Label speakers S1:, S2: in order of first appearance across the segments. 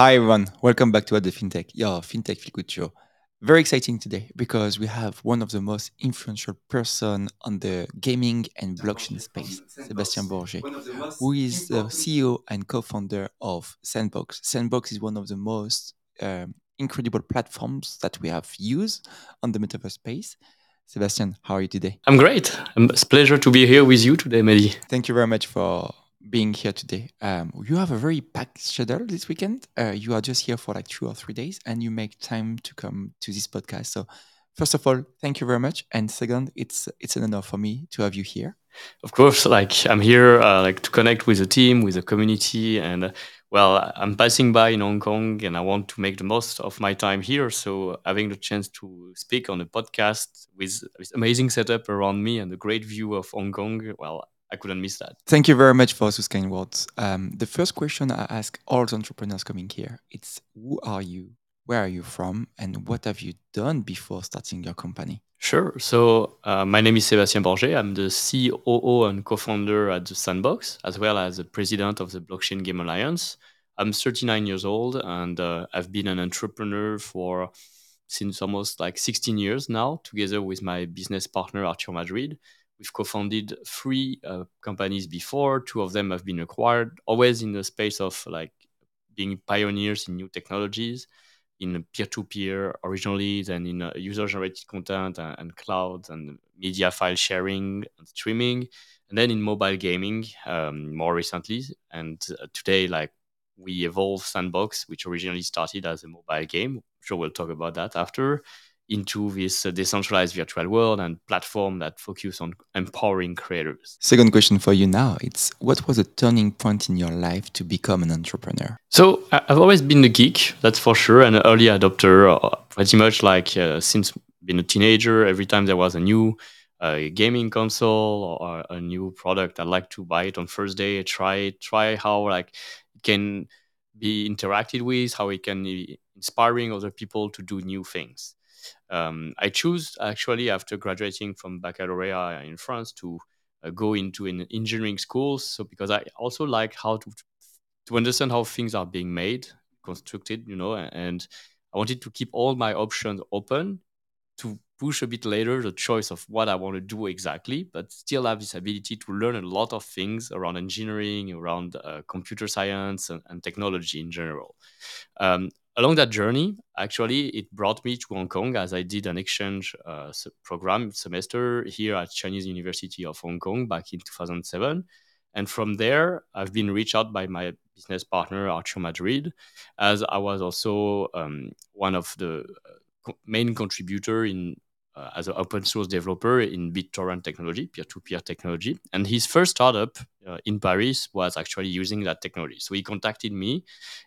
S1: Hi, everyone. Welcome back to What the FinTech, your FinTech Feel Good show. Very exciting today because we have one of the most influential person on the gaming and blockchain space, Sebastien Borget, who is the CEO and co-founder of Sandbox. Sandbox is one of the most um, incredible platforms that we have used on the metaverse space. Sebastien, how are you today?
S2: I'm great. It's a pleasure to be here with you today, Mehdi.
S1: Thank you very much for being here today. Um, you have a very packed schedule this weekend. Uh, you are just here for like two or three days, and you make time to come to this podcast. So, first of all, thank you very much. And second, it's it's an honor for me to have you here.
S2: Of course, like I'm here, uh, like to connect with the team, with the community, and uh, well, I'm passing by in Hong Kong, and I want to make the most of my time here. So, having the chance to speak on a podcast with this amazing setup around me and a great view of Hong Kong, well, I couldn't miss that.
S1: Thank you very much for those kind words. Um, the first question I ask all the entrepreneurs coming here, it's who are you? Where are you from? And what have you done before starting your company?
S2: Sure. So uh, my name is Sébastien Borget. I'm the COO and co-founder at the Sandbox, as well as the president of the Blockchain Game Alliance. I'm 39 years old, and uh, I've been an entrepreneur for since almost like 16 years now, together with my business partner Arthur Madrid. We've co-founded three uh, companies before. Two of them have been acquired, always in the space of like being pioneers in new technologies, in peer-to-peer originally, then in uh, user-generated content and, and cloud and media file sharing and streaming, and then in mobile gaming um, more recently. And uh, today, like we evolve Sandbox, which originally started as a mobile game. I'm sure we'll talk about that after into this uh, decentralized virtual world and platform that focus on empowering creators.
S1: Second question for you now, it's what was a turning point in your life to become an entrepreneur?
S2: So I've always been a geek, that's for sure, an early adopter, uh, pretty much like uh, since being a teenager, every time there was a new uh, gaming console or a new product, I like to buy it on first day, try it, try how like it can be interacted with, how it can be inspiring other people to do new things. Um, I choose actually after graduating from baccalaureate in France to uh, go into an engineering school. So because I also like how to to understand how things are being made, constructed, you know, and I wanted to keep all my options open to push a bit later the choice of what I want to do exactly, but still have this ability to learn a lot of things around engineering, around uh, computer science, and, and, technology in general. Um, along that journey, actually, it brought me to Hong Kong as I did an exchange uh, program semester here at Chinese University of Hong Kong back in 2007. And from there, I've been reached out by my business partner, Arthur Madrid, as I was also um, one of the uh, main contributor in uh, as an open source developer in BitTorrent technology, peer to peer technology. And his first startup uh, in Paris was actually using that technology. So he contacted me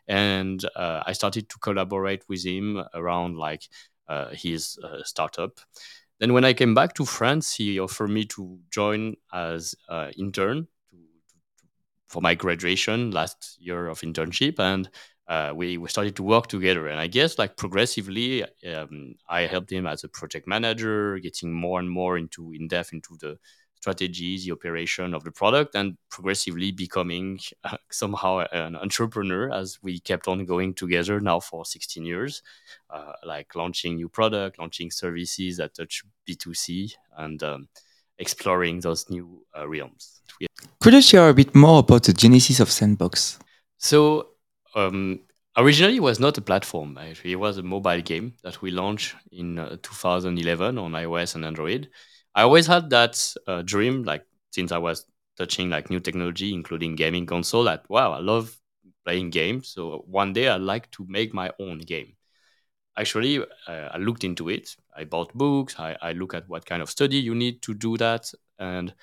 S2: and uh, I started to collaborate with him around like uh, his uh, startup. Then when I came back to France, he offered me to join as intern to, to, for my graduation last year of internship. And uh, we, we started to work together. And I guess like progressively, um, I helped him as a project manager, getting more and more into in depth into the strategies, the operation of the product, and progressively becoming uh, somehow an entrepreneur as we kept on going together now for 16 years, uh, like launching new product, launching services that touch B2C, and um, exploring those new uh, realms.
S1: Could you share a bit more about the genesis of Sandbox?
S2: So um, originally it was not a platform. Actually, it was a mobile game that we launched in uh, 2011 on iOS and Android. I always had that uh, dream, like since I was touching like new technology, including gaming console. That wow, I love playing games. So one day I'd like to make my own game. Actually, uh, I looked into it. I bought books. I, I look at what kind of study you need to do that, and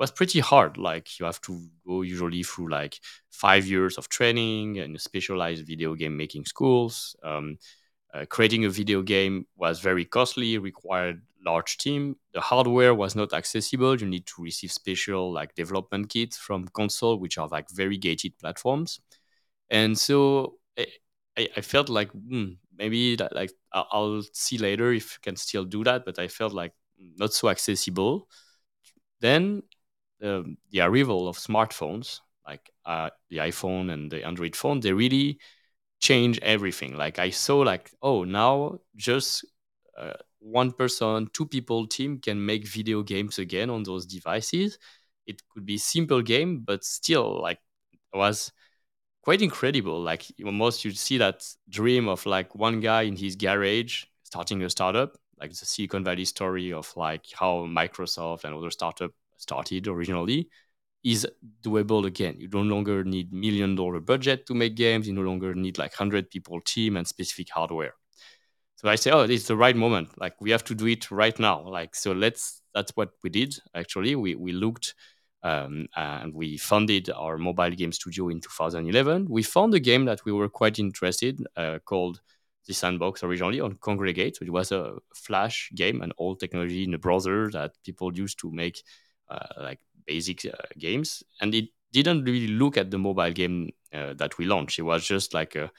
S2: was pretty hard. Like you have to go usually through like five years of training and specialized video game making schools. Um, uh, creating a video game was very costly, required large team. The hardware was not accessible. You need to receive special like development kits from console, which are like very gated platforms. And so I, I felt like hmm, maybe that, like I'll see later if I can still do that, but I felt like not so accessible. Then um, the arrival of smartphones, like uh, the iPhone and the Android phone, they really change everything. Like I saw, like oh, now just uh, one person, two people team can make video games again on those devices. It could be simple game, but still like it was quite incredible. Like most you see that dream of like one guy in his garage starting a startup, like the Silicon Valley story of like how Microsoft and other startup started originally is doable again. You no longer need million dollar budget to make games. You no longer need like hundred people team and specific hardware. So I say, oh, it's the right moment. Like we have to do it right now. Like so, let's. That's what we did. Actually, we we looked um, and we funded our mobile game studio in 2011. We found a game that we were quite interested uh, called the Sandbox originally on Kongregate. So it was a Flash game, an old technology in a browser that people used to make like basic uh, games, and it didn't really look at the mobile game uh, that we launched. It was just like a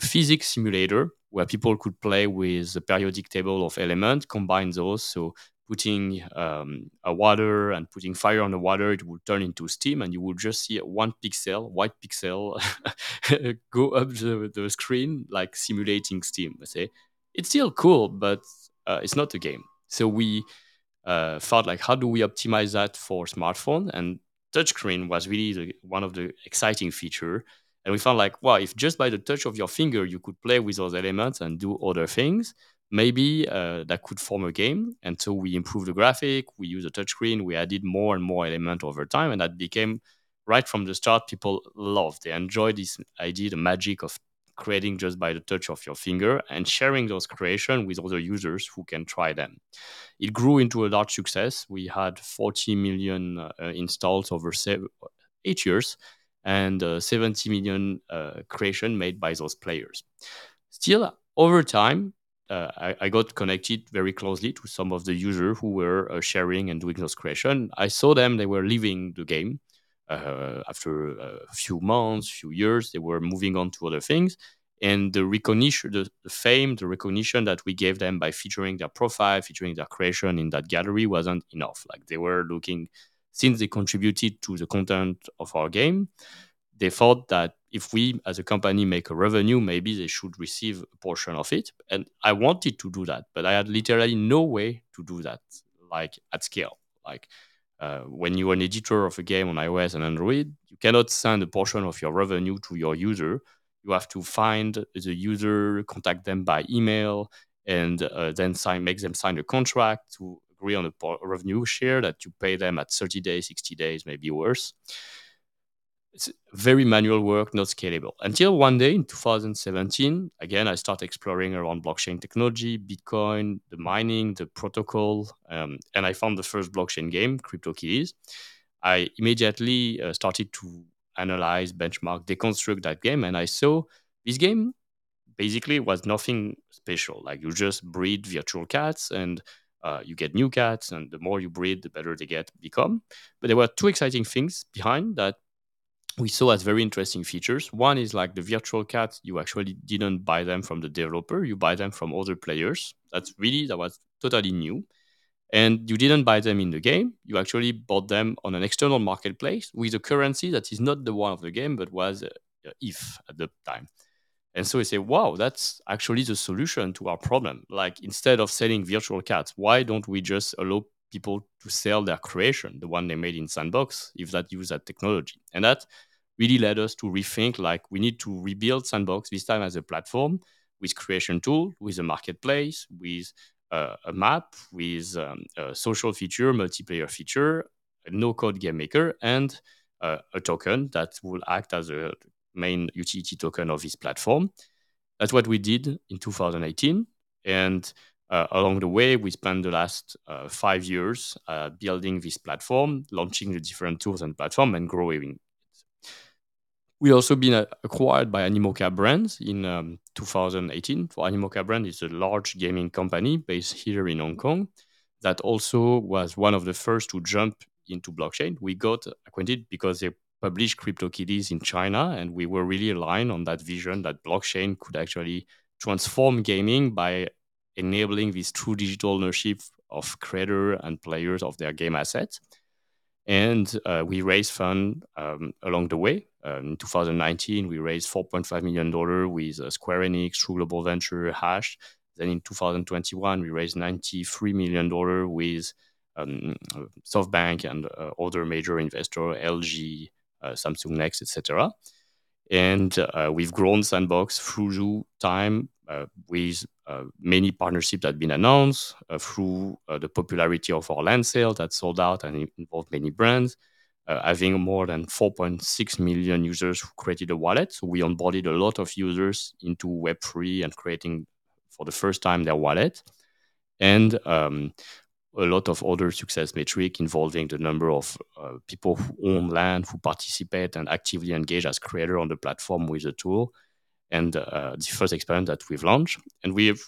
S2: physics simulator where people could play with a periodic table of elements, combine those. So putting um, a water and putting fire on the water, it would turn into steam, and you would just see one pixel, white pixel, go up the, the, screen like simulating steam. I say it's still cool, but uh, it's not a game. So we uh, thought like, how do we optimize that for smartphone? And touchscreen was really the, one of the exciting feature. And we found like, wow, if just by the touch of your finger you could play with those elements and do other things, maybe uh, that could form a game. And so we improved the graphic, we used a touchscreen, we added more and more element over time, and that became right from the start. People loved, they enjoyed this idea, the magic of creating just by the touch of your finger and sharing those creation with other users who can try them. It grew into a large success. We had 40 million uh, installs over seven, eight years and uh, 70 million uh, creation made by those players. Still, over time, uh, I, I, got connected very closely to some of the users who were uh, sharing and doing those creation. I saw them; they were leaving the game Uh, after uh, a few months, few years. They were moving on to other things, and the recognition, the, fame, the recognition that we gave them by featuring their profile, featuring their creation in that gallery wasn't enough. Like they were looking, since they contributed to the content of our game, they thought that if we as a company make a revenue, maybe they should receive a portion of it. And I wanted to do that, but I had literally no way to do that, like at scale. Like uh, when you're an editor of a game on iOS and Android, you cannot send a portion of your revenue to your user. You have to find the user, contact them by email, and uh, then sign, make them sign a contract to agree on a revenue share that you pay them at 30 days, 60 days, maybe worse it's very manual work, not scalable. Until one day in 2017, again, I start exploring around blockchain technology, Bitcoin, the mining, the protocol, um, and I found the first blockchain game, CryptoKitties. I immediately uh, started to analyze, benchmark, deconstruct that game, and I saw this game basically was nothing special. Like you just breed virtual cats and uh, you get new cats, and the more you breed, the better they get become. But there were two exciting things behind that we saw as very interesting features. One is like the virtual cats, you actually didn't buy them from the developer, you buy them from other players. That's really, that was totally new. And you didn't buy them in the game, you actually bought them on an external marketplace with a currency that is not the one of the game, but was uh, ETH at the time. And so we say, wow, that's actually the solution to our problem. Like instead of selling virtual cats, why don't we just allow people to sell their creation, the one they made in Sandbox, if that use that technology. And that really led us to rethink like we need to rebuild Sandbox this time as a platform with creation tool, with a marketplace, with uh, a map, with um, a social feature, multiplayer feature, a no-code game maker, and uh, a token that will act as a main utility token of this platform. That's what we did in 2018. And uh, along the way, we spent the last uh, five years uh, building this platform, launching the different tools and platform, and growing. We also been acquired by Animoca Brands in um, 2018. For Animoca Brand is a large gaming company based here in Hong Kong that also was one of the first to jump into blockchain. We got acquainted because they published CryptoKitties in China, and we were really aligned on that vision that blockchain could actually transform gaming by enabling this true digital ownership of creator and players of their game assets. And uh, we raised fund um, along the way. In 2019, we raised 4.5 million dollar with uh, Square Enix, True Global Venture, Hash. Then in 2021, we raised 93 million dollar with um, SoftBank and uh, other major investors, LG, uh, Samsung Next, etc. And uh, we've grown Sandbox through time uh, with uh, many partnerships that have been announced through the popularity of our land sale that sold out and involved many brands. Having more than 4.6 million users who created a wallet. So we onboarded a lot of users into Web3 and creating for the first time their wallet. And um, a lot of other success metric involving the number of uh, people who own land, who participate and actively engage as creator on the platform with the tool, and uh, the first experiment that we've launched. And we've,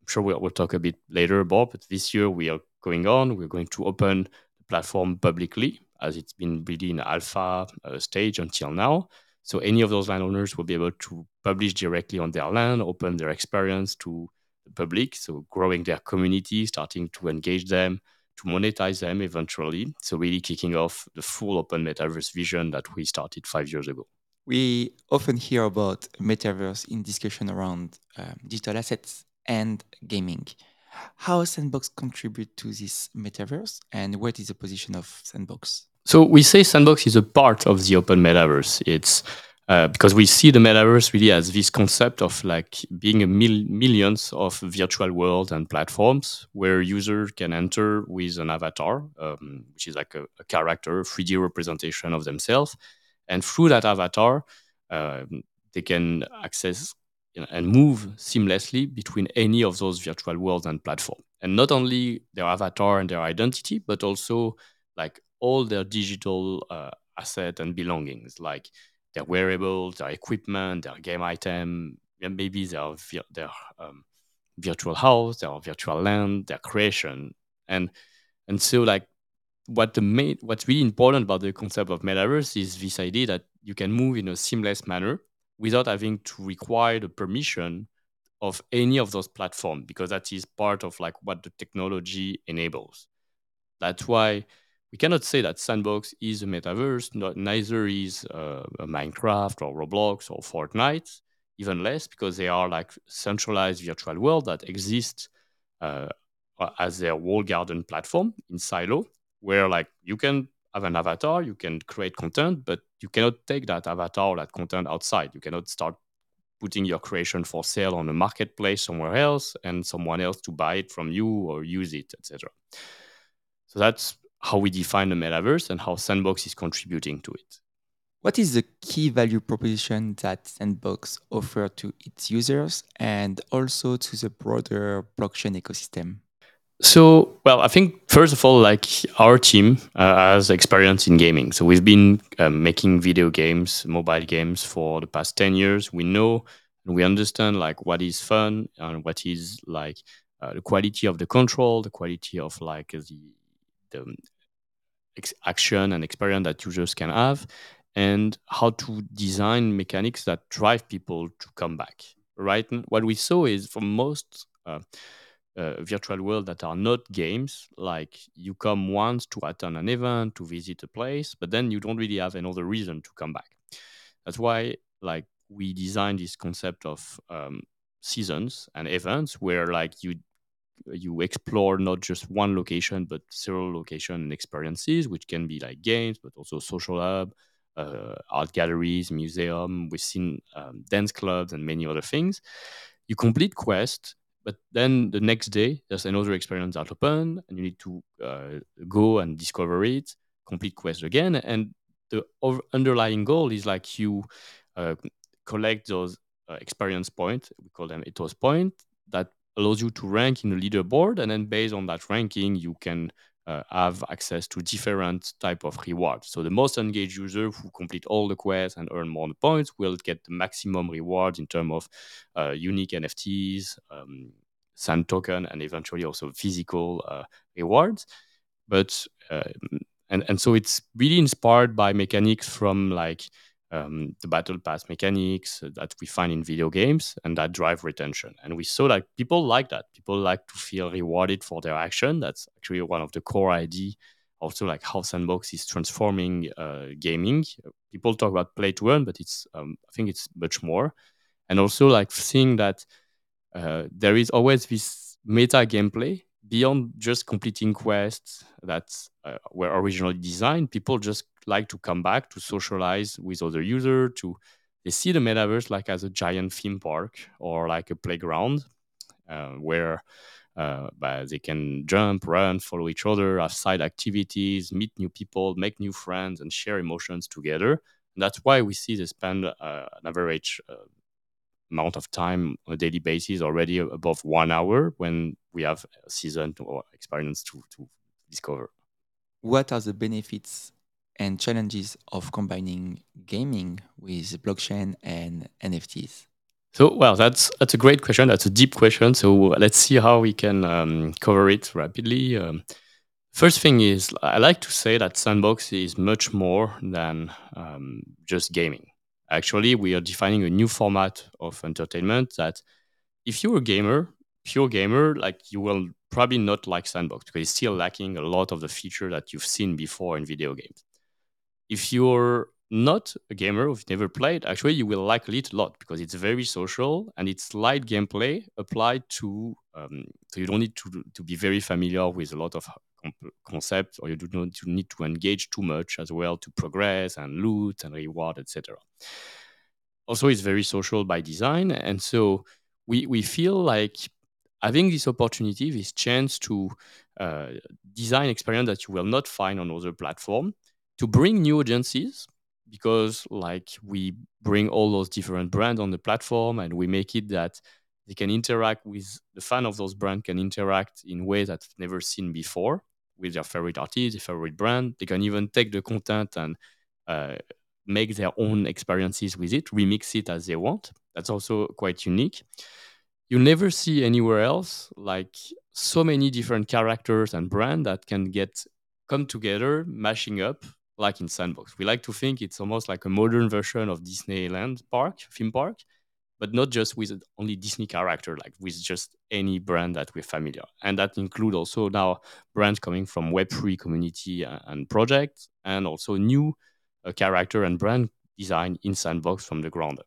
S2: I'm sure we'll, we'll, talk a bit later about, but this year we are going on. We're going to open the platform publicly, as it's been really in alpha uh, stage until now. So any of those landowners will be able to publish directly on their land, open their experience to the public, so growing their community, starting to engage them, to monetize them eventually. So really kicking off the full open metaverse vision that we started five years ago.
S1: We often hear about metaverse in discussion around um, digital assets and gaming. How Sandbox contribute to this metaverse, and what is the position of Sandbox?
S2: So we say Sandbox is a part of the open metaverse. It's uh, because we see the metaverse really as this concept of like being a mil- millions of virtual worlds and platforms where users can enter with an avatar, um, which is like a, a, character, 3D representation of themselves, and through that avatar, uh, they can access and move seamlessly between any of those virtual worlds and platforms. And not only their avatar and their identity, but also like all their digital uh, asset and belongings, like their wearables, their equipment, their game item, maybe their their um, virtual house, their virtual land, their creation, and and so like what the main what's really important about the concept of metaverse is this idea that you can move in a seamless manner without having to require the permission of any of those platforms because that is part of like what the technology enables. That's why we cannot say that Sandbox is a metaverse, not, neither is uh, Minecraft or Roblox or Fortnite, even less because they are like centralized virtual world that exists uh, as their wall garden platform in Silo, where like you can have an avatar, you can create content, but you cannot take that avatar or that content outside. You cannot start putting your creation for sale on a marketplace somewhere else and someone else to buy it from you or use it, etc. So that's how we define the metaverse and how Sandbox is contributing to it.
S1: What is the key value proposition that Sandbox offer to its users and also to the broader blockchain ecosystem?
S2: So, well, I think first of all, like our team uh, has experience in gaming. So we've been um, making video games, mobile games for the past 10 years. We know and we understand like what is fun and what is like uh, the quality of the control, the quality of like the the action and experience that users can have and how to design mechanics that drive people to come back right and what we saw is for most virtual world that are not games like you come once to attend an event to visit a place but then you don't really have another reason to come back. That's why like we designed this concept of um, seasons and events where like you you explore not just one location but several location and experiences which can be like games but also social hub uh, art galleries museum. We've seen um, dance clubs and many other things. You complete quest but then the next day there's another experience that open and you need to uh, go and discover it complete quest again. And the underlying goal is like you uh, collect those uh, experience points we call them ethos point that allows you to rank in the leaderboard. And then based on that ranking you can uh, have access to different type of rewards. So the most engaged user who complete all the quests and earn more points will get the maximum reward in terms of uh, unique nfts um, sand token and eventually also physical uh, rewards. But uh, and, and so it's really inspired by mechanics from like um, the battle pass mechanics that we find in video games and that drive retention. And we saw like people like that. People like to feel rewarded for their action. That's actually one of the core idea also like how Sandbox is transforming uh, gaming. People talk about play to earn, but it's um, I think it's much more. And also like seeing that uh, there is always this meta gameplay beyond just completing quests that uh, were originally designed. People just like to come back to socialize with other users. To they see the metaverse like as a giant theme park or like a playground uh, where uh, they can jump, run, follow each other, have side activities, meet new people, make new friends, and share emotions together. And that's why we see they spend uh, an average uh, amount of time on a daily basis already above one hour when we have a season or experience to, to discover.
S1: What are the benefits and challenges of combining gaming with blockchain and NFTs?
S2: So, well, that's that's a great question. That's a deep question. So let's see how we can um, cover it rapidly. Um, first thing is, I like to say that Sandbox is much more than um, just gaming. Actually, we are defining a new format of entertainment that, if you're a gamer, pure gamer, like you will probably not like Sandbox because it's still lacking a lot of the feature that you've seen before in video games. If you're not a gamer who've never played, actually you will like it a lot because it's very social and it's light gameplay applied to. Um, so you don't need to to be very familiar with a lot of concepts, or you do not need to engage too much as well to progress and loot and reward, etc. Also, it's very social by design, and so we we feel like having this opportunity, this chance to uh, design experience that you will not find on other platform, to bring new audiences because like we bring all those different brands on the platform and we make it that they can interact with the fan of those brands can interact in ways that they've never seen before with their favorite artist, their favorite brand. They can even take the content and uh, make their own experiences with it, remix it as they want. That's also quite unique. You never see anywhere else like so many different characters and brands that can get come together, mashing up like in Sandbox. We like to think it's almost like a modern version of Disneyland Park, theme park, but not just with only Disney character, like with just any brand that we're familiar. And that include also now brands coming from Web3 community and projects, and also new uh, character and brand design in Sandbox from the ground up.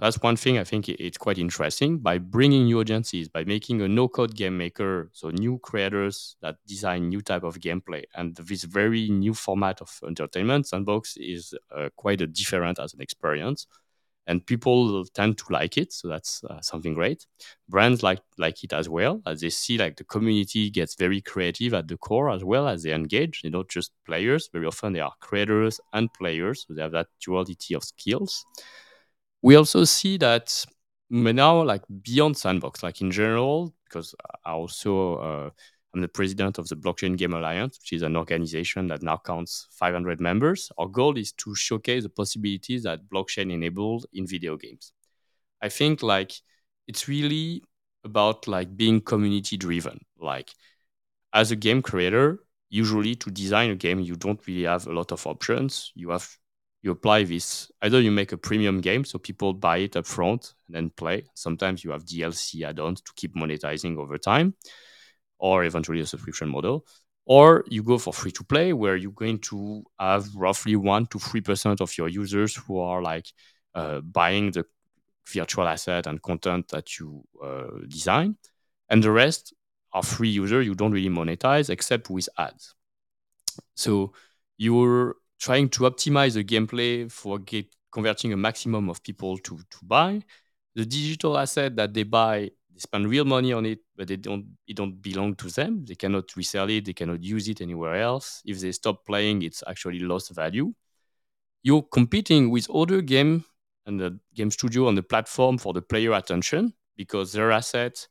S2: That's one thing I think it's quite interesting by bringing new agencies, by making a no-code game maker, so new creators that design new type of gameplay, and this very new format of entertainment. Sandbox is uh, quite a different as an experience, and people tend to like it, so that's uh, something great. Brands like like it as well, as they see like the community gets very creative at the core as well as they engage. They're not just players; very often they are creators and players, so they have that duality of skills we also see that now, like beyond Sandbox, like in general, because I also uh, I'm the president of the Blockchain Game Alliance, which is an organization that now counts 500 members. Our goal is to showcase the possibilities that blockchain enabled in video games. I think like it's really about like being community driven. Like as a game creator, usually to design a game, you don't really have a lot of options. You have you apply this either you make a premium game so people buy it up front and then play. Sometimes you have dlc add-ons to keep monetizing over time or eventually a subscription model. Or you go for free to play where you're going to have roughly 1 to 3% of your users who are like uh, buying the virtual asset and content that you uh, design. And the rest are free users you don't really monetize except with ads. So you're trying to optimize the gameplay for get, converting a maximum of people to, to buy. The digital asset that they buy, they spend real money on it, but they don't it don't belong to them. They cannot resell it, they cannot use it anywhere else. If they stop playing, it's actually lost value. You're competing with other game and the game studio on the platform for the player attention because their assets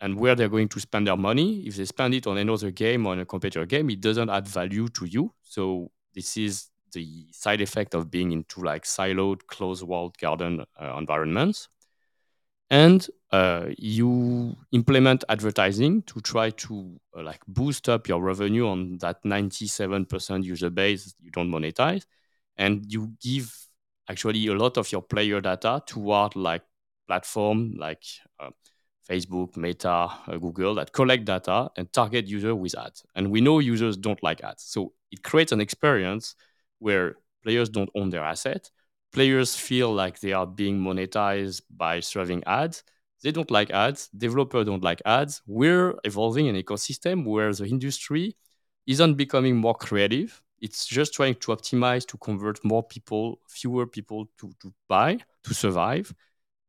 S2: and where they're going to spend their money. If they spend it on another game or on a competitor game, it doesn't add value to you. So this is the side effect of being into like siloed, closed walled garden uh, environments. And uh, you implement advertising to try to uh, like boost up your revenue on that 97% user base you don't monetize. And you give actually a lot of your player data toward like platform like uh, Facebook, Meta, uh, Google that collect data and target users with ads. And we know users don't like ads. So it creates an experience where players don't own their asset. Players feel like they are being monetized by serving ads. They don't like ads. Developers don't like ads. We're evolving an ecosystem where the industry isn't becoming more creative. It's just trying to optimize to convert more people, fewer people to, to buy, to survive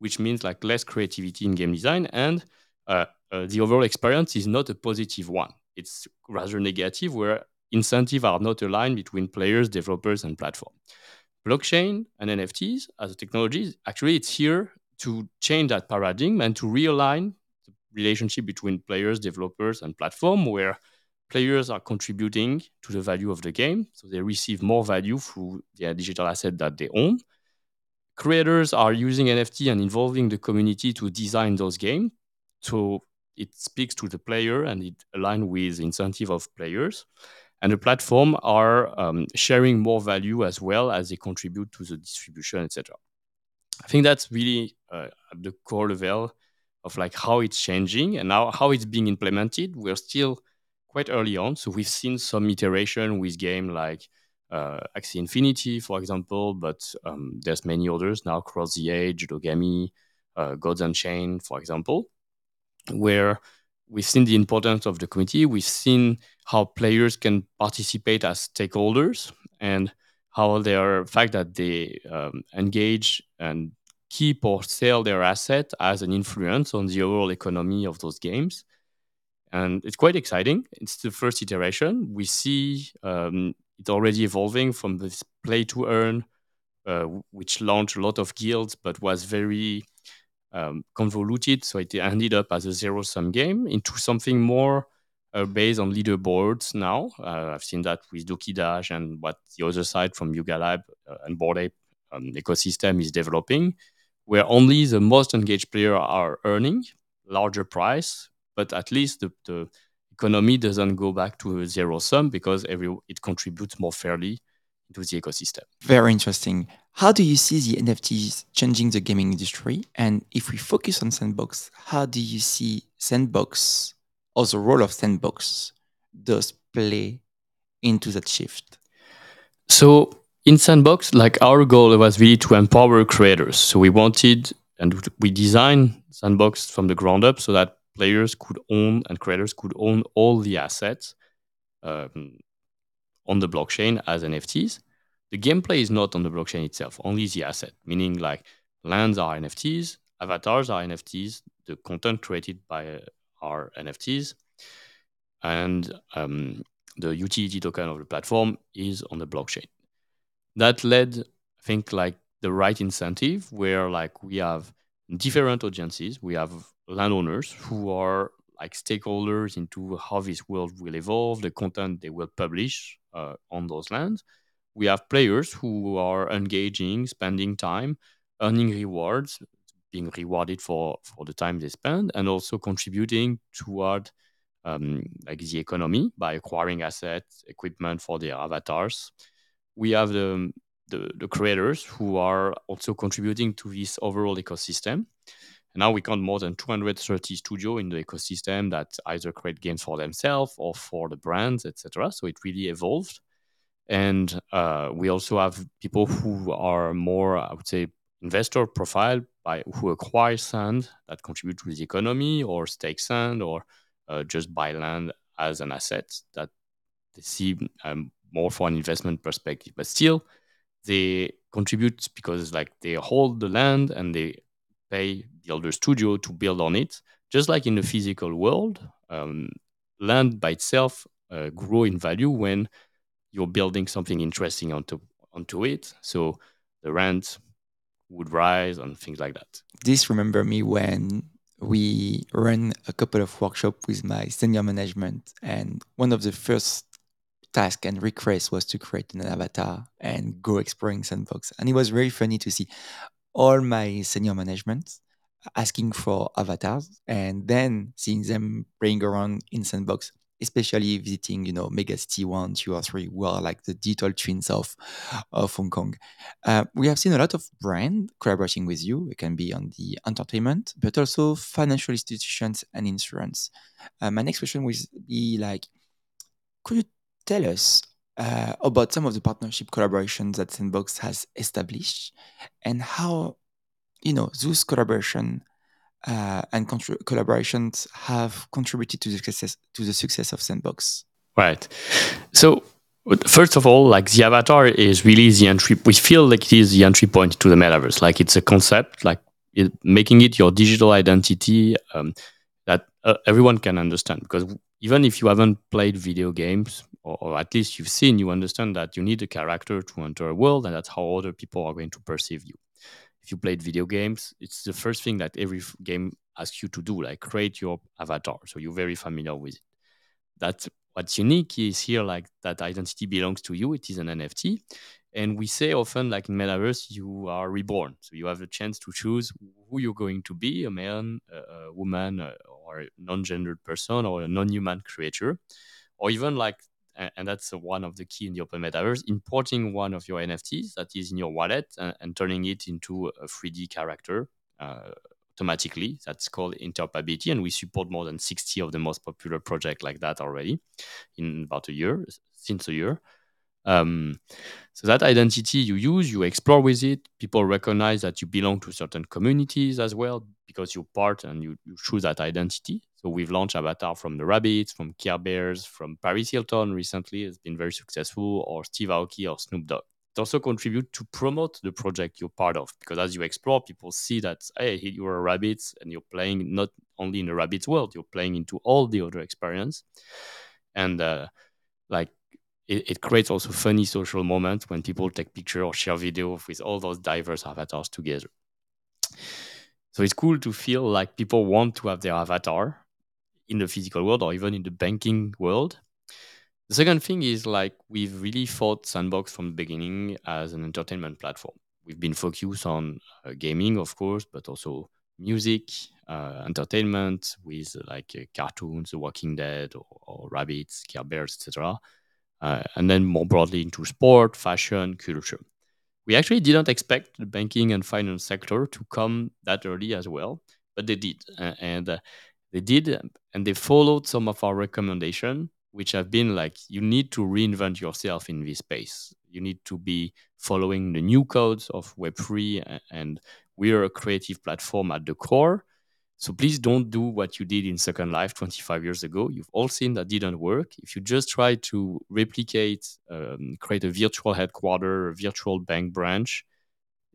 S2: which means like less creativity in game design and uh, uh, the overall experience is not a positive one. It's rather negative where incentives are not aligned between players developers and platform. Blockchain and nfts as a technology actually it's here to change that paradigm and to realign the relationship between players developers and platform where players are contributing to the value of the game so they receive more value through their digital asset that they own creators are using NFT and involving the community to design those games. So it speaks to the player and it aligns with the incentive of players. And the platform are um, sharing more value as well as they contribute to the distribution, etc. I think that's really uh, at the core level of like how it's changing and now how it's being implemented. We're still quite early on, so we've seen some iteration with game like uh, Axie Infinity, for example, but um, there's many others now, Cross the Age, Dogami, uh, Gods Unchained, for example, where we've seen the importance of the community. We've seen how players can participate as stakeholders and how their fact that they um, engage and keep or sell their asset as an influence on the overall economy of those games. And it's quite exciting. It's the first iteration. We see um, it's already evolving from this play to earn, uh, which launched a lot of guilds but was very um, convoluted. So it ended up as a zero sum game into something more uh, based on leaderboards now. Uh, I've seen that with Dookey Dash and what the other side from Yuga Lab uh, and Bored Ape um, ecosystem is developing, where only the most engaged player are earning larger price, but at least the, the economy doesn't go back to a zero sum because every it contributes more fairly to the ecosystem.
S1: Very interesting. How do you see the NFTs changing the gaming industry? And if we focus on Sandbox, how do you see Sandbox or the role of Sandbox does play into that shift?
S2: So in Sandbox, like our goal was really to empower creators. So we wanted and we designed Sandbox from the ground up so that players could own and creators could own all the assets um, on the blockchain as NFTs. The gameplay is not on the blockchain itself, only the asset, meaning like lands are NFTs, avatars are NFTs, the content created by uh, are NFTs, and um, the utility token of the platform is on the blockchain. That led, I think, like the right incentive where like we have different audiences. We have landowners who are like stakeholders into how this world will evolve, the content they will publish uh, on those lands. We have players who are engaging, spending time, earning rewards, being rewarded for, for the time they spend, and also contributing toward um, like the economy by acquiring assets, equipment for their avatars. We have the, the, the creators who are also contributing to this overall ecosystem. And now we count more than 230 studios in the ecosystem that either create games for themselves or for the brands, etc. So it really evolved. And uh, we also have people who are more, I would say, investor profile by who acquire sand that contribute to the economy or stake sand or uh, just buy land as an asset that they see um, more for an investment perspective. But still, they contribute because like they hold the land and they pay the older studio to build on it. Just like in the physical world, um, land by itself uh, grow in value when you're building something interesting onto onto it. So the rent would rise and things like that.
S1: This remember me when we ran a couple of workshops with my senior management, and one of the first task and request was to create an avatar and go exploring sandbox. And it was very funny to see all my senior management asking for avatars and then seeing them playing around in sandbox especially visiting, you know, mega city one, two, or three, who are like the digital twins of of Hong Kong. Uh, we have seen a lot of brand collaborating with you. It can be on the entertainment, but also financial institutions and insurance. Uh, my next question would be like, could you tell us uh, about some of the partnership collaborations that Sandbox has established and how you know those collaboration uh, and contr- collaborations have contributed to the success to the success of Sandbox.
S2: Right. So first of all, like the avatar is really the entry. We feel like it is the entry point to the metaverse. Like it's a concept, like it, making it your digital identity um, that uh, everyone can understand. Because even if you haven't played video games, or, or, at least you've seen, you understand that you need a character to enter a world, and that's how other people are going to perceive you if you played video games, it's the first thing that every game asks you to do, like create your avatar. So you're very familiar with it. That's what's unique is here, like that identity belongs to you. It is an NFT. And we say often, like in Metaverse, you are reborn. So you have the chance to choose who you're going to be a man, a, a woman, uh, or a non gendered person, or a non human creature. Or even like and that's one of the key in the open metaverse importing one of your nfts that is in your wallet and, and turning it into a 3d character uh, automatically that's called interoperability and we support more than 60 of the most popular projects like that already in about a year since a year um, so that identity you use, you explore with it. People recognize that you belong to certain communities as well because you're part and you, you choose that identity. So we've launched Avatar from the Rabbits, from Care Bears, from Paris Hilton recently. It's been very successful, or Steve Aoki or Snoop Dogg. It also contribute to promote the project you're part of because as you explore, people see that hey, you're a rabbit and you're playing not only in the rabbit's world, you're playing into all the other experience. And uh, like it, it, creates also funny social moments when people take picture or share video with all those diverse avatars together. So it's cool to feel like people want to have their avatar in the physical world or even in the banking world. The second thing is like we've really thought Sandbox from the beginning as an entertainment platform. We've been focused on uh, gaming, of course, but also music, uh, entertainment with uh, like cartoons, The Walking Dead, or, or Rabbits, Care Bears, etc uh, and then more broadly into sport, fashion, culture. We actually didn't expect the banking and finance sector to come that early as well, but they did. Uh, and uh, they did, and they followed some of our recommendation, which have been like, you need to reinvent yourself in this space. You need to be following the new codes of Web3, and we are a creative platform at the core. So please don't do what you did in Second Life 25 years ago. You've all seen that didn't work. If you just try to replicate, um, create a virtual headquarter, a virtual bank branch,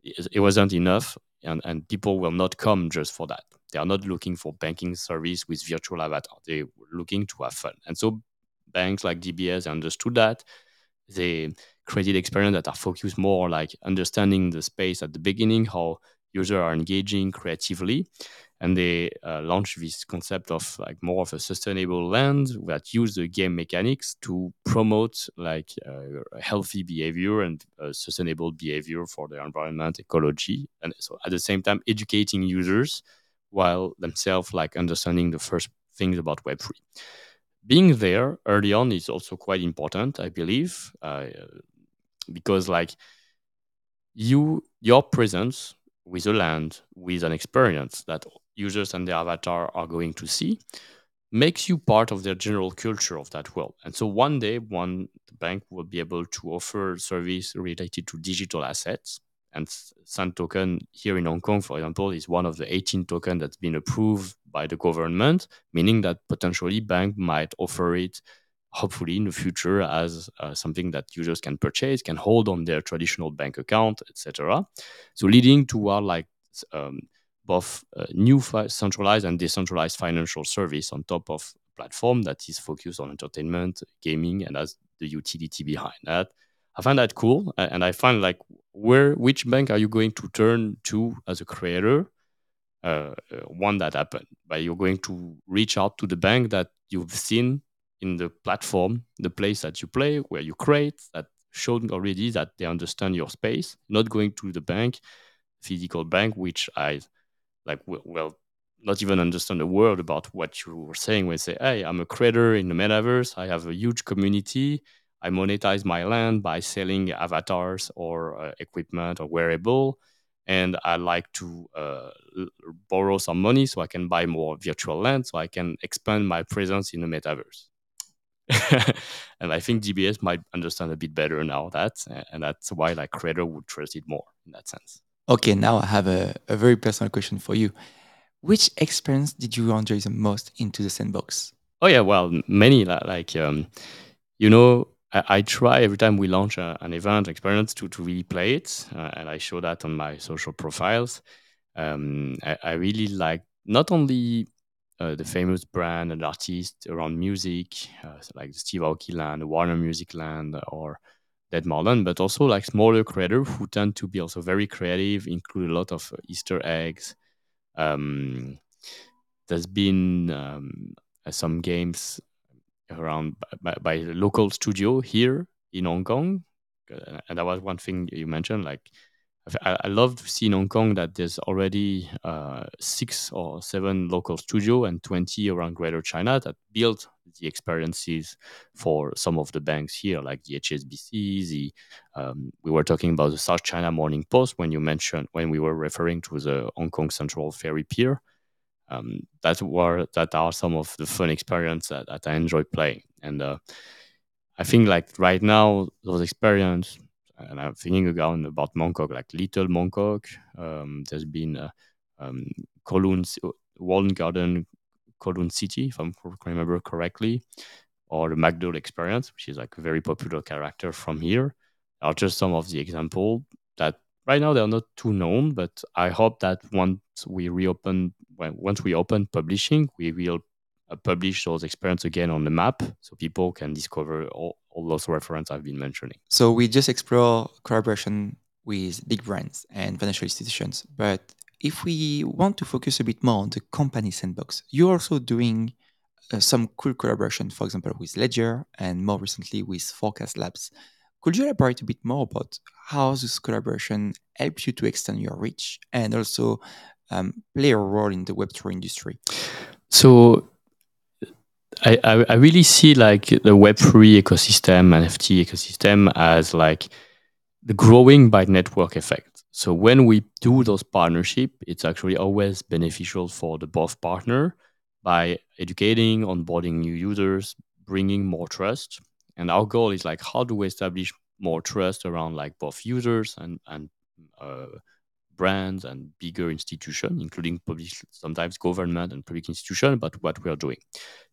S2: it, wasn't enough. And, and people will not come just for that. They are not looking for banking service with virtual avatar. They're looking to have fun. And so banks like DBS understood that. They created experience that are focused more like understanding the space at the beginning, how users are engaging creatively and they uh, launched this concept of like more of a sustainable land that use the game mechanics to promote like uh, healthy behavior and uh, sustainable behavior for the environment ecology and so at the same time educating users while themselves like understanding the first things about web3 being there early on is also quite important i believe uh, because like you your presence with a land with an experience that users and their avatar are going to see makes you part of their general culture of that world. And so one day, one bank will be able to offer service related to digital assets. And Sand token here in Hong Kong, for example, is one of the 18 tokens that's been approved by the government, meaning that potentially bank might offer it hopefully in the future as uh, something that users can purchase, can hold on their traditional bank account, etc. So leading toward like um, both uh, new centralized and decentralized financial service on top of platform that is focused on entertainment, gaming, and as the utility behind that. I find that cool, and I find like where which bank are you going to turn to as a creator? Uh, uh, one that happened, but you're going to reach out to the bank that you've seen in the platform, the place that you play, where you create, that showed already that they understand your space. Not going to the bank, physical bank, which I like well not even understand a word about what you were saying when you say, hey, I'm a creator in the metaverse, I have a huge community, I monetize my land by selling avatars or uh, equipment or wearable, and I like to uh, borrow some money so I can buy more virtual land, so I can expand my presence in the metaverse. and I think DBS might understand a bit better now that, and that's why like creator would trust it more in that sense.
S1: Okay, now I have a, a very personal question for you. Which experience did you enjoy the most into the sandbox?
S2: Oh yeah, well, many like um, you know, I, I, try every time we launch a, an event experience to to really play it, uh, and I show that on my social profiles. Um, I, I, really like not only uh, the famous brand and artists around music, uh, so like Steve Aoki Land, Warner Music Land, or Dead Marlon, but also like smaller creators who tend to be also very creative, include a lot of Easter eggs. Um, there's been um, some games around by, by local studio here in Hong Kong, uh, and that was one thing you mentioned, like I, I love to see in Hong Kong that there's already uh, six or seven local studio and 20 around Greater China that build the experiences for some of the banks here, like the HSBC. The um, we were talking about the South China Morning Post when you mentioned when we were referring to the Hong Kong Central Ferry Pier. Um, that were that are some of the fun experiences that, that I enjoy playing, and uh, I think like right now those experiences and I'm thinking again about Mongkok, like Little Mongkok. Um, there's been uh, um, Kowloon, Walden Garden, Kowloon City, if I remember correctly, or the McDull Experience, which is like a very popular character from here. Are just some of the examples that right now they're not too known, but I hope that once we reopen, when, once we open publishing, we will uh, publish those experiments again on the map so people can discover all, all those references I've been mentioning.
S1: So we just explore collaboration with big brands and financial institutions. But if we want to focus a bit more on the company sandbox, you're also doing uh, some cool collaboration, for example, with Ledger and more recently with Forkast Labs. Could you elaborate a bit more about how this collaboration helps you to extend your reach and also um, play a role in the Web3 industry?
S2: So I, I, I really see like the Web3 ecosystem, NFT ecosystem as like the growing by network effect. So when we do those partnership, it's actually always beneficial for the both partner by educating, onboarding new users, bringing more trust. And our goal is like how do we establish more trust around like both users and and uh, brands and bigger institutions, including public, sometimes government and public institutions, about what we are doing.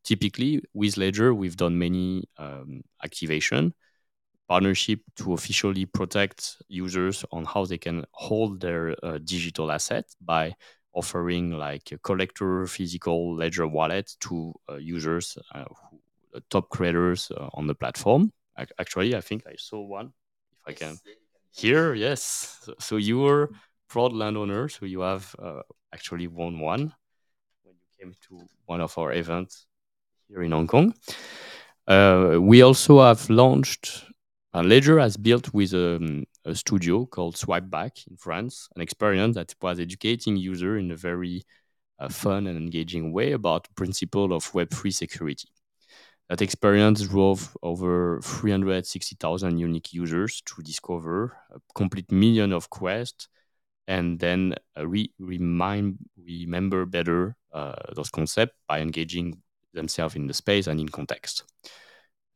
S2: Typically, with Ledger, we've done many um, activation partnership to officially protect users on how they can hold their uh, digital assets by offering like a collector physical ledger wallet to uh, users uh, who, top creators uh, on the platform. Actually i think i saw one if i can here yes. So, so you were proud landowner. So you have uh, actually won one when you came to one of our events here in Hong Kong. Uh, we also have launched, uh, Ledger has built with um, a studio called Swipeback in France, an experience that was educating user in a very uh, fun and engaging way about the principle of Web3 security. That experience drove over 360,000 unique users to discover a complete million of quests and then uh, re- remind remember better uh, those concepts by engaging themselves in the space and in context.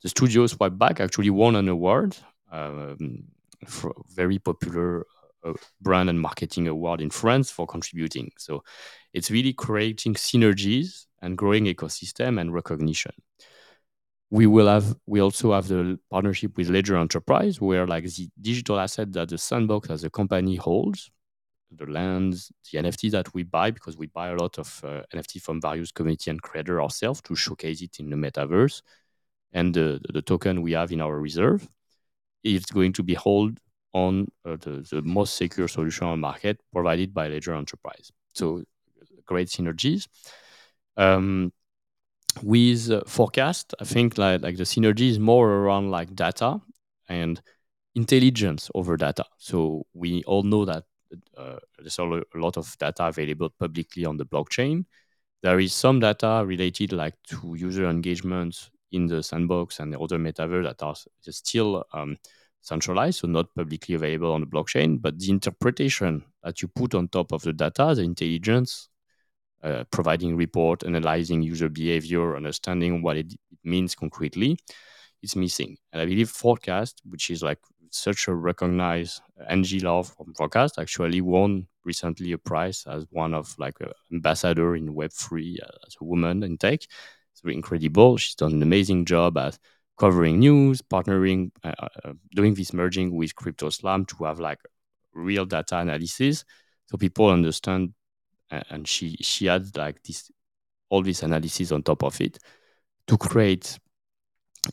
S2: The studio Swipeback actually won an award, um, for very popular uh, brand and marketing award in France for contributing. So it's really creating synergies and growing ecosystem and recognition. We will have we also have the partnership with Ledger Enterprise, where like the digital asset that the sandbox as a company holds the lands, the NFT that we buy, because we buy a lot of uh, NFT from various community and creator ourselves to showcase it in the metaverse. And the, the token we have in our reserve is going to be held on uh, the, the most secure solution on market provided by Ledger Enterprise. So great synergies. Um, with uh, Forkast, I think like, like the synergy is more around like data and intelligence over data. So we all know that there's a lot of data available publicly on the blockchain. There is some data related like to user engagement in the sandbox and the other metaverse that are still um, centralized, so not publicly available on the blockchain. But the interpretation that you put on top of the data, the intelligence, uh, providing report, analyzing user behavior, understanding what it, it means concretely, is missing. And I believe Forkast, which is like such a recognized Angie Lau from Forkast, actually won recently a prize as one of like an ambassador in Web3 uh, as a woman in tech. It's really incredible. She's done an amazing job at covering news, partnering, uh, uh, doing this merging with CryptoSlam to have like real data analysis, so people understand. And she she had like this all this analysis on top of it to create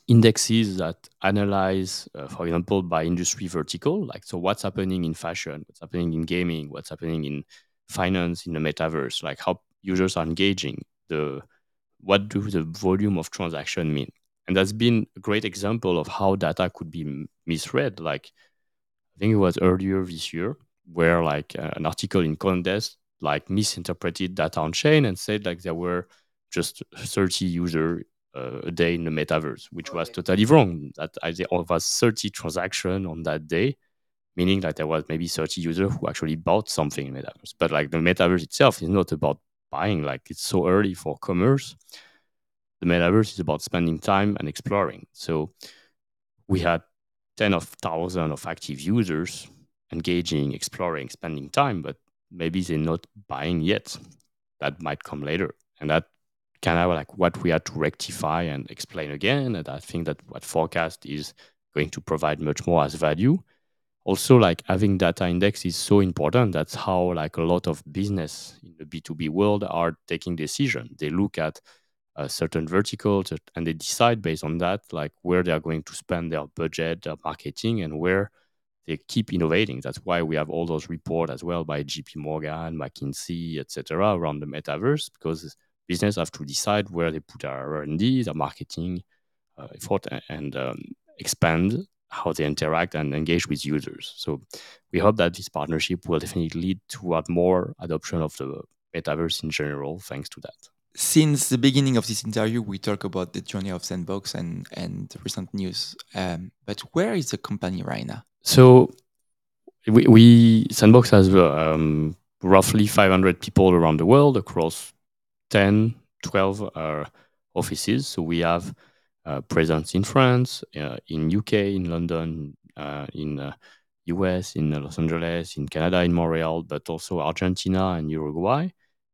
S2: indexes that analyze, uh, for example, by industry vertical, like so what's happening in fashion, what's happening in gaming, what's happening in finance, in the metaverse, like how users are engaging, the what do the volume of transaction mean, and that's been a great example of how data could be misread. Like I think it was earlier this year where like uh, an article in CoinDesk like misinterpreted data on chain and said like there were just 30 user uh, a day in the metaverse, which okay. was totally wrong. That I there was 30 transactions on that day, meaning that there was maybe 30 users who actually bought something in metaverse. But like the metaverse itself is not about buying. Like it's so early for commerce. The metaverse is about spending time and exploring. So we had 10 of thousand of active users engaging, exploring, spending time, but maybe they're not buying yet. That might come later. And that kind of like what we had to rectify and explain again. And I think that what Forkast is going to provide much more as value. Also, like having data index is so important. That's how like a lot of business in the B2B world are taking decision. They look at a certain verticals and they decide based on that like where they are going to spend their budget, their marketing, and where they keep innovating. That's why we have all those reports as well by JP Morgan, McKinsey, etc., around the metaverse because business have to decide where they put their R&D, their marketing uh, effort, and um, expand how they interact and engage with users. So we hope that this partnership will definitely lead toward more adoption of the metaverse in general, thanks to that.
S1: Since the beginning of this interview, we talk about the journey of Sandbox and and recent news. Um, but where is the company right now?
S2: So we, we Sandbox has um, roughly 500 people around the world across 10, 12 uh, offices. So we have uh, presence in France, uh, in UK, in London, uh, in US, uh, in Los Angeles, in Canada, in Montreal, but also Argentina and Uruguay.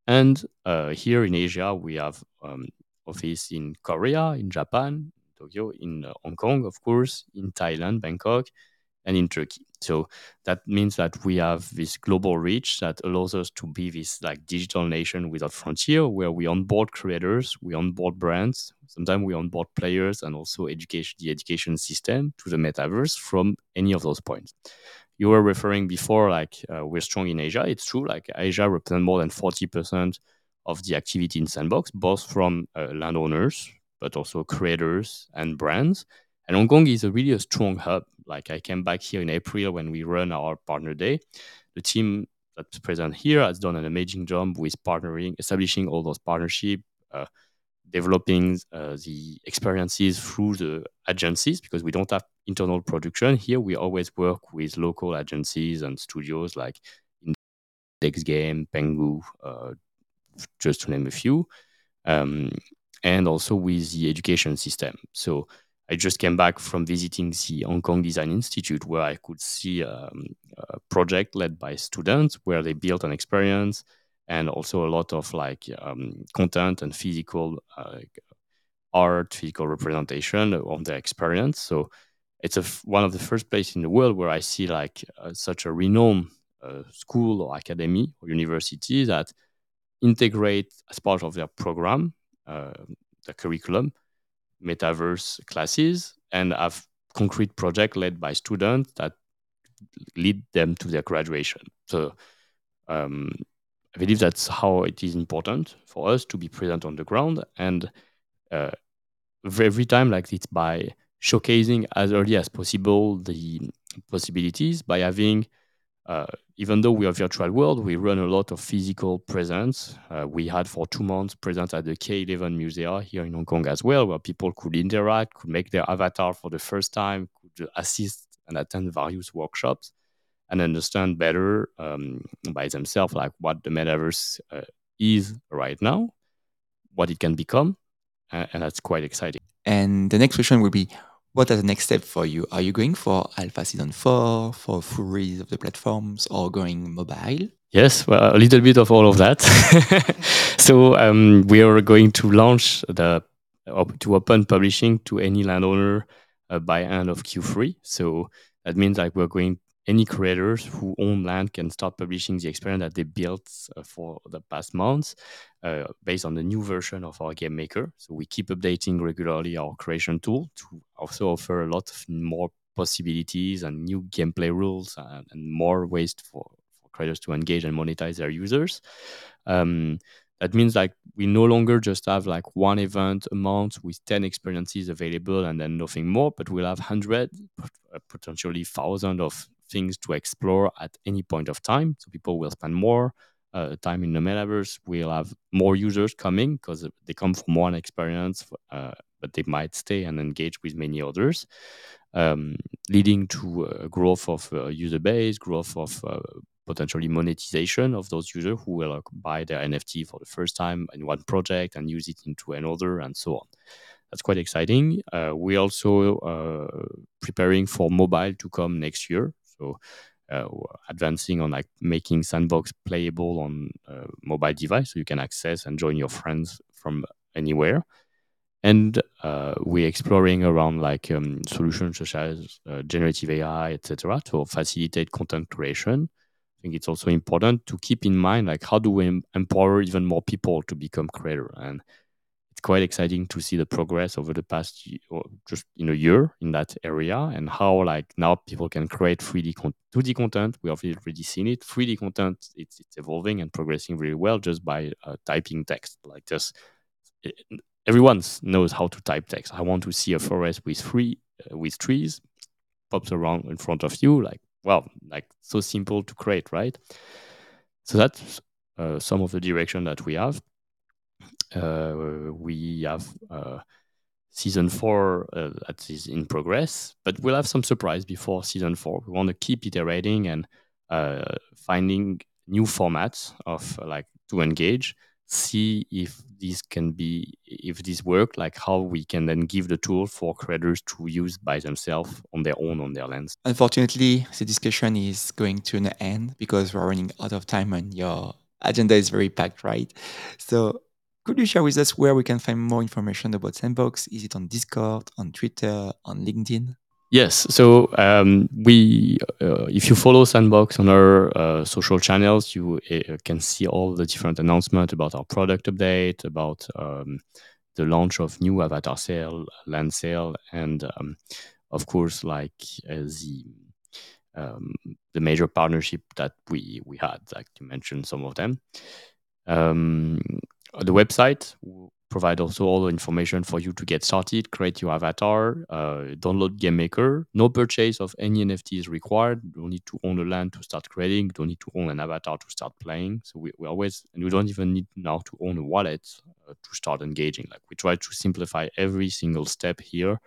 S2: And uh, here in Asia, we have um, office in Korea, in Japan, Tokyo, in Hong Kong, of course, in Thailand, Bangkok, and in Turkey. So that means that we have this global reach that allows us to be this like digital nation without frontier, where we onboard creators, we onboard brands, sometimes we onboard players, and also education the education system to the metaverse from any of those points. You were referring before, like uh, we're strong in Asia. It's true. Like Asia represents more than forty percent of the activity in Sandbox, both from uh, landowners but also creators and brands. And Hong Kong is a really a strong hub. Like I came back here in April when we run our partner day. The team that's present here has done an amazing job with partnering, establishing all those partnerships, uh, developing uh, the experiences through the agencies because we don't have internal production here. We always work with local agencies and studios like Index Game, Pengu, uh, just to name a few, um, and also with the education system. So I just came back from visiting the Hong Kong Design Institute, where I could see um, a project led by students where they built an experience and also a lot of like um, content and physical uh, art, physical representation of their experience. So it's one of the first places in the world where I see like uh, such a renowned uh, school or academy or university that integrate as part of their program, uh, the curriculum, metaverse classes and have concrete project led by students that lead them to their graduation. So um, I believe that's how it is important for us to be present on the ground and uh, every time like it's by showcasing as early as possible the possibilities by having uh, even though we are virtual world, we run a lot of physical presence. Uh, we had for two months presence at the K11 Museum here in Hong Kong as well, where people could interact, could make their avatar for the first time, could assist and attend various workshops, and understand better um, by themselves like what the metaverse uh, is right now, what it can become, and that's quite exciting.
S1: And the next question will be what are the next step for you? Are you going for Alpha Season 4, for full release of the platforms, or going mobile?
S2: Yes, well, a little bit of all of that. so um, we are going to launch the to open publishing to any landowner uh, by end of Q3. So that means like we're going any creators who own land can start publishing the experience that they built uh, for the past months uh, based on the new version of our game maker. So we keep updating regularly our creation tool to also offer a lot of more possibilities and new gameplay rules and, and more ways for, for creators to engage and monetize their users. Um, that means like we no longer just have like one event a month with 10 experiences available and then nothing more, but we'll have 100, uh, potentially thousands of things to explore at any point of time. So people will spend more uh, time in the metaverse. We'll have more users coming because they come from one experience, uh, but they might stay and engage with many others, um, leading to a growth of uh, user base, growth of uh, potentially monetization of those users who will uh, buy their NFT for the first time in one project and use it into another, and so on. That's quite exciting. Uh, we're also preparing for mobile to come next year. So uh, advancing on like making sandbox playable on a mobile device so you can access and join your friends from anywhere. And uh, we're exploring around like um, solutions such as uh, generative ai etc to facilitate content creation. I think it's also important to keep in mind like how do we empower even more people to become creator? And quite exciting to see the progress over the past year, or just in a year in that area and how like now people can create 3D con- 2D content. We have already seen it. 3D content, it's, it's evolving and progressing really well just by uh, typing text. Like just everyone knows how to type text. I want to see a forest with three uh, with trees pops around in front of you. Like well, like so simple to create, right? So that's uh, some of the direction that we have. Uh, we have uh, season four uh, that is in progress, but we'll have some surprise before season four. We want to keep iterating and finding new formats of like to engage see if this can be if this work like how we can then give the tool for creators to use by themselves on their own on their lands
S1: unfortunately the discussion is going to an end because we're running out of time and your agenda is very packed right so could you share with us where we can find more information about Sandbox? Is it on Discord, on Twitter, on LinkedIn?
S2: Yes. So um, we, uh, if you follow Sandbox on our uh, social channels, you uh, can see all the different announcements about our product update, about um, the launch of new avatar sale, land sale, and um, of course, like uh, the um, the major partnership that we we had. Like you mentioned some of them. Um, the website will provide also all the information for you to get started, create your avatar, uh, download Game Maker. No purchase of any NFT is required. You don't need to own a land to start creating. You don't need to own an avatar to start playing. So we, we always, and we don't even need now to own a wallet uh, to start engaging. Like we try to simplify every single step here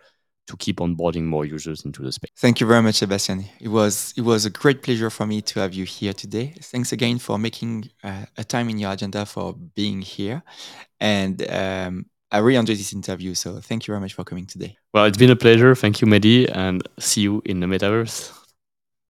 S2: to keep onboarding more users into the space.
S1: Thank you very much, Sebastien. It was it was a great pleasure for me to have you here today. Thanks again for making uh, a time in your agenda for being here, and um, I really enjoyed this interview. So thank you very much for coming today.
S2: Well, it's been a pleasure. Thank you, Mehdi, and see you in the metaverse.